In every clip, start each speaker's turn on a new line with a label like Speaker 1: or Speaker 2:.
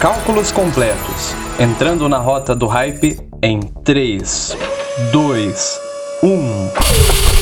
Speaker 1: Cálculos completos. Entrando na rota do hype em 3, 2, 1.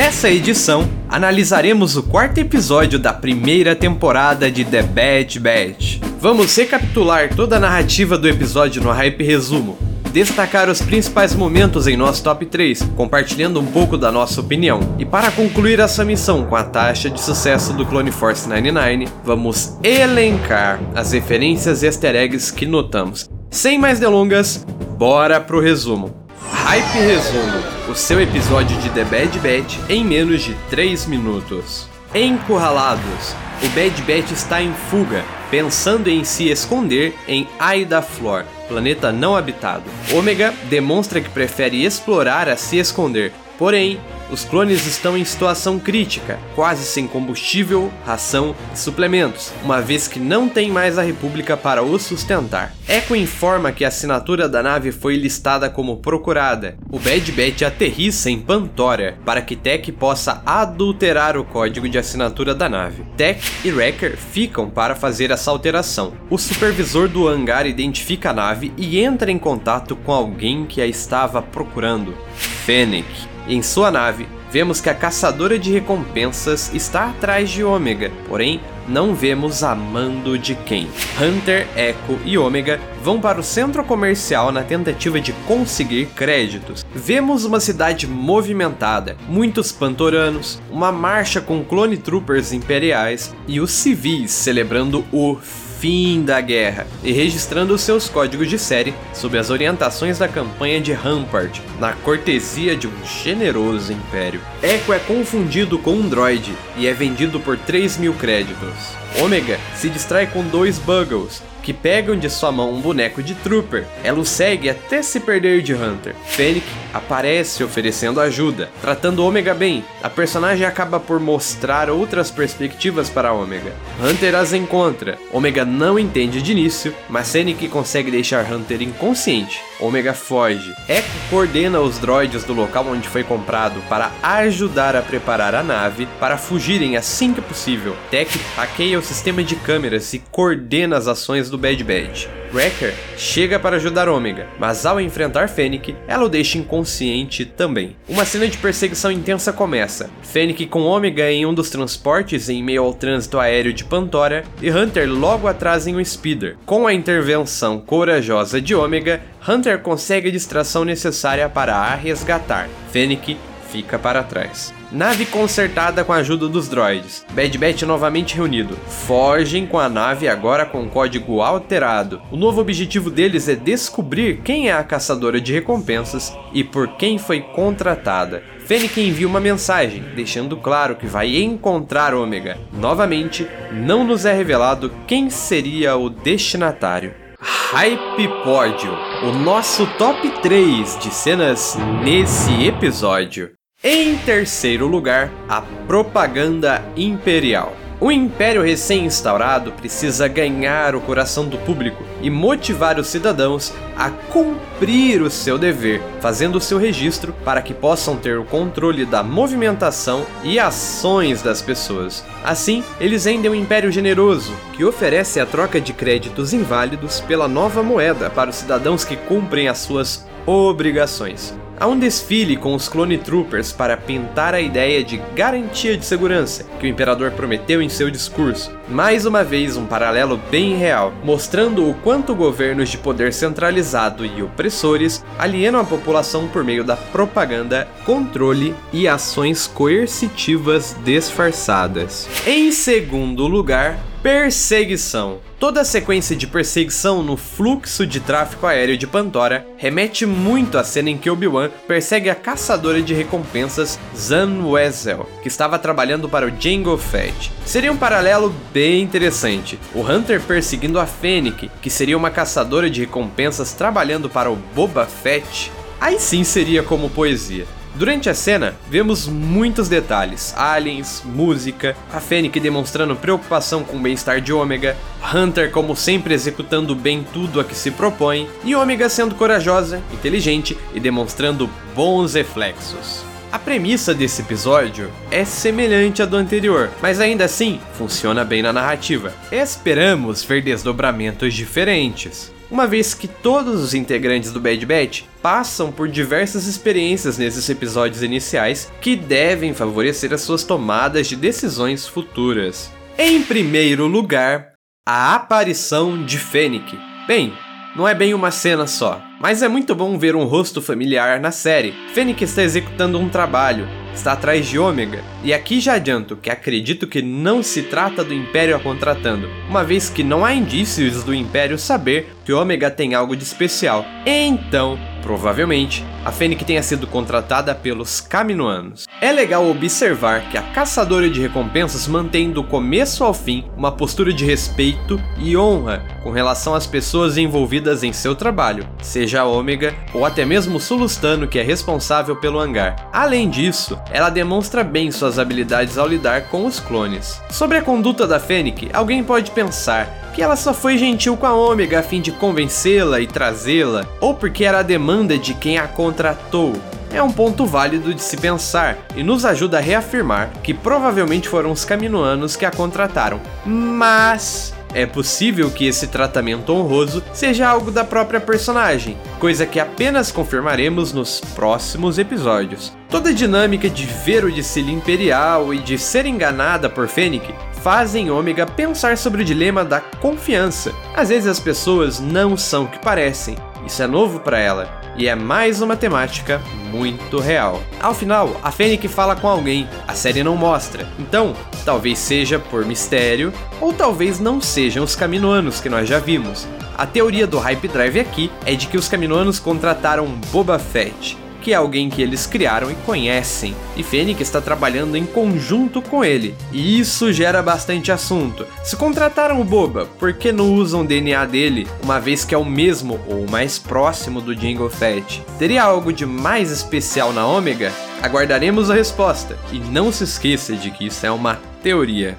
Speaker 2: Nessa edição, analisaremos o quarto episódio da primeira temporada de The Bad Batch. Vamos recapitular toda a narrativa do episódio no Hype Resumo, destacar os principais momentos em nosso top 3, compartilhando um pouco da nossa opinião. E para concluir essa missão com a taxa de sucesso do Clone Force 99, vamos elencar as referências e easter eggs que notamos. Sem mais delongas, bora pro resumo. Hype Resumo o seu episódio de The Bad Batch em menos de 3 minutos. Encurralados, o Bad Batch está em fuga, pensando em se esconder em Aida Flor, planeta não habitado. Ômega demonstra que prefere explorar a se esconder, porém, os clones estão em situação crítica, quase sem combustível, ração e suplementos, uma vez que não tem mais a República para os sustentar. Echo informa que a assinatura da nave foi listada como procurada. O Bad Batch aterrissa em Pantora para que Tech possa adulterar o código de assinatura da nave. Tech e Wrecker ficam para fazer essa alteração. O supervisor do hangar identifica a nave e entra em contato com alguém que a estava procurando. Fennec. Em sua nave, vemos que a caçadora de recompensas está atrás de Ômega, porém não vemos a mando de quem. Hunter, Echo e Ômega vão para o centro comercial na tentativa de conseguir créditos. Vemos uma cidade movimentada, muitos pantoranos, uma marcha com clone troopers imperiais e os civis celebrando o fim da guerra e registrando seus códigos de série sob as orientações da campanha de Rampart, na cortesia de um generoso império. Echo é confundido com um droid e é vendido por 3 mil créditos. Omega se distrai com dois Buggles, que pegam de sua mão um boneco de Trooper. Ela o segue até se perder de Hunter. Fennec aparece oferecendo ajuda, tratando Omega bem. A personagem acaba por mostrar outras perspectivas para Omega. Hunter as encontra. Omega não entende de início, mas Fennec consegue deixar Hunter inconsciente. Omega foge. Echo coordena os droids do local onde foi comprado para ajudar a preparar a nave para fugirem assim que possível. Tech hackeia o sistema de câmeras e coordena as ações do Bad Batch. Wrecker chega para ajudar Omega, mas ao enfrentar Fennec, ela o deixa inconsciente também. Uma cena de perseguição intensa começa. Fennec com Omega em um dos transportes em meio ao trânsito aéreo de Pantora e Hunter logo atrás em um speeder. Com a intervenção corajosa de Omega, Hunter consegue a distração necessária para a resgatar. Fennec fica para trás. Nave consertada com a ajuda dos droids. Bad Batch novamente reunido. Fogem com a nave agora com código alterado. O novo objetivo deles é descobrir quem é a caçadora de recompensas e por quem foi contratada. Fennec envia uma mensagem, deixando claro que vai encontrar Ômega. Novamente, não nos é revelado quem seria o destinatário. Hype Pódio, o nosso top 3 de cenas nesse episódio. Em terceiro lugar, a propaganda imperial. O império recém-instaurado precisa ganhar o coração do público e motivar os cidadãos a cumprir o seu dever, fazendo o seu registro para que possam ter o controle da movimentação e ações das pessoas. Assim, eles rendem um império generoso, que oferece a troca de créditos inválidos pela nova moeda para os cidadãos que cumprem as suas obrigações. Há um desfile com os Clone Troopers para pintar a ideia de garantia de segurança que o imperador prometeu em seu discurso. Mais uma vez, um paralelo bem real, mostrando o quanto governos de poder centralizado e opressores alienam a população por meio da propaganda, controle e ações coercitivas disfarçadas. Em segundo lugar, Perseguição. Toda a sequência de perseguição no fluxo de tráfego aéreo de Pandora remete muito à cena em que Obi-Wan persegue a caçadora de recompensas Zan Wesell, que estava trabalhando para o Jango Fett. Seria um paralelo bem interessante, o Hunter perseguindo a Fennec, que seria uma caçadora de recompensas trabalhando para o Boba Fett. Aí sim seria como poesia. Durante a cena, vemos muitos detalhes: aliens, música, a Fennec demonstrando preocupação com o bem-estar de Ômega, Hunter como sempre executando bem tudo a que se propõe, e Ômega sendo corajosa, inteligente e demonstrando bons reflexos. A premissa desse episódio é semelhante à do anterior, mas ainda assim funciona bem na narrativa. Esperamos ver desdobramentos diferentes uma vez que todos os integrantes do Bad Batch passam por diversas experiências nesses episódios iniciais que devem favorecer as suas tomadas de decisões futuras. Em primeiro lugar, a aparição de Fennec. Bem, não é bem uma cena só, mas é muito bom ver um rosto familiar na série. Fennec está executando um trabalho, está atrás de Ômega, e aqui já adianto que acredito que não se trata do Império a contratando, uma vez que não há indícios do Império saber que Ômega tem algo de especial. Então, Provavelmente, a Fennec tenha sido contratada pelos Caminoanos. É legal observar que a caçadora de recompensas mantém do começo ao fim uma postura de respeito e honra com relação às pessoas envolvidas em seu trabalho, seja a Ômega ou até mesmo o Sulustano que é responsável pelo hangar. Além disso, ela demonstra bem suas habilidades ao lidar com os clones. Sobre a conduta da Fennec, alguém pode pensar que ela só foi gentil com a Ômega a fim de convencê-la e trazê-la, ou porque era a demanda de quem a contratou. É um ponto válido de se pensar e nos ajuda a reafirmar que provavelmente foram os caminoanos que a contrataram. Mas é possível que esse tratamento honroso seja algo da própria personagem, coisa que apenas confirmaremos nos próximos episódios. Toda a dinâmica de ver o Dicílio Imperial e de ser enganada por Fennec fazem Ômega pensar sobre o dilema da confiança. Às vezes as pessoas não são o que parecem. Isso é novo para ela e é mais uma temática muito real. Ao final, a Fennec fala com alguém, a série não mostra. Então, talvez seja por mistério ou talvez não sejam os caminoanos que nós já vimos. A teoria do Hype Drive aqui é de que os caminoanos contrataram Boba Fett que é alguém que eles criaram e conhecem, e Fênix está trabalhando em conjunto com ele, e isso gera bastante assunto. Se contrataram o Boba, por que não usam o DNA dele, uma vez que é o mesmo ou mais próximo do Jingle Fett? Teria algo de mais especial na Ômega? Aguardaremos a resposta, e não se esqueça de que isso é uma teoria.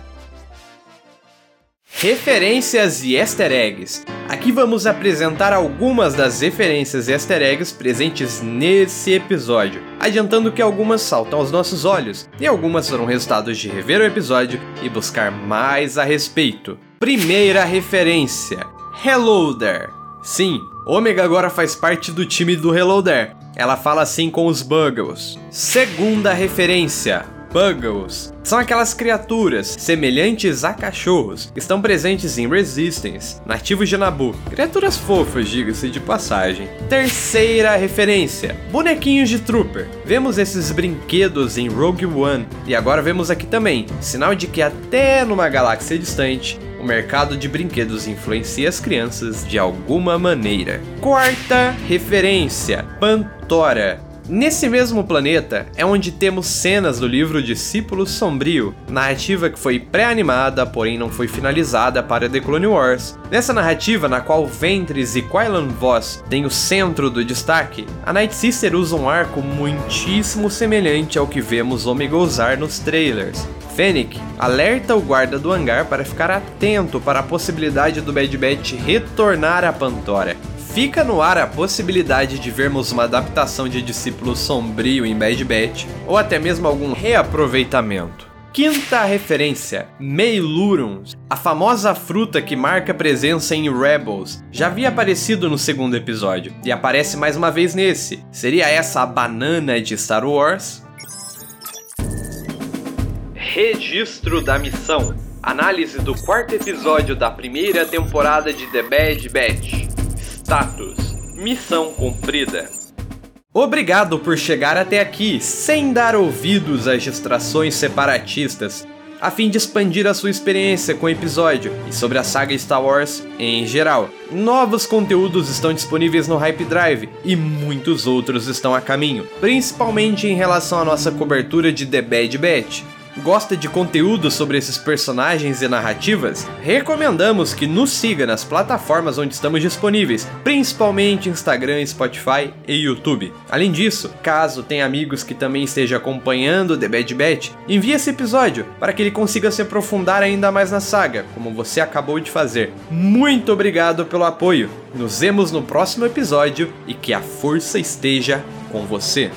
Speaker 2: Referências e easter eggs. Aqui vamos apresentar algumas das referências e easter eggs presentes nesse episódio, adiantando que algumas saltam aos nossos olhos e algumas foram resultados de rever o episódio e buscar mais a respeito. Primeira referência: Hello There. Sim, Omega agora faz parte do time do Hello There. Ela fala assim com os Buggles. Segunda referência: Buggles são aquelas criaturas semelhantes a cachorros que estão presentes em Resistance, nativos de Nabu. Criaturas fofas, diga-se de passagem. Terceira referência: bonequinhos de Trooper. Vemos esses brinquedos em Rogue One e agora vemos aqui também, sinal de que até numa galáxia distante o mercado de brinquedos influencia as crianças de alguma maneira. Quarta referência: Pantora. Nesse mesmo planeta é onde temos cenas do livro Discípulo Sombrio, narrativa que foi pré-animada, porém não foi finalizada para The Clone Wars. Nessa narrativa, na qual Ventress e Quailan Voss têm o centro do destaque, a Night Sister usa um arco muitíssimo semelhante ao que vemos Omega usar nos trailers. Fennec alerta o guarda do hangar para ficar atento para a possibilidade do Bad Batch retornar a Pantora, Fica no ar a possibilidade de vermos uma adaptação de Discípulo Sombrio em Bad Batch, ou até mesmo algum reaproveitamento. Quinta referência: Meilurums, a famosa fruta que marca presença em Rebels. Já havia aparecido no segundo episódio e aparece mais uma vez nesse. Seria essa a banana de Star Wars? Registro da missão. Análise do quarto episódio da primeira temporada de The Bad Batch. Status: Missão cumprida. Obrigado por chegar até aqui sem dar ouvidos às distrações separatistas. a fim de expandir a sua experiência com o episódio e sobre a saga Star Wars em geral. Novos conteúdos estão disponíveis no Hype Drive e muitos outros estão a caminho, principalmente em relação à nossa cobertura de The Bad Batch. Gosta de conteúdo sobre esses personagens e narrativas? Recomendamos que nos siga nas plataformas onde estamos disponíveis, principalmente Instagram, Spotify e YouTube. Além disso, caso tenha amigos que também estejam acompanhando The Bad Batch, envie esse episódio para que ele consiga se aprofundar ainda mais na saga, como você acabou de fazer. Muito obrigado pelo apoio. Nos vemos no próximo episódio e que a força esteja com você.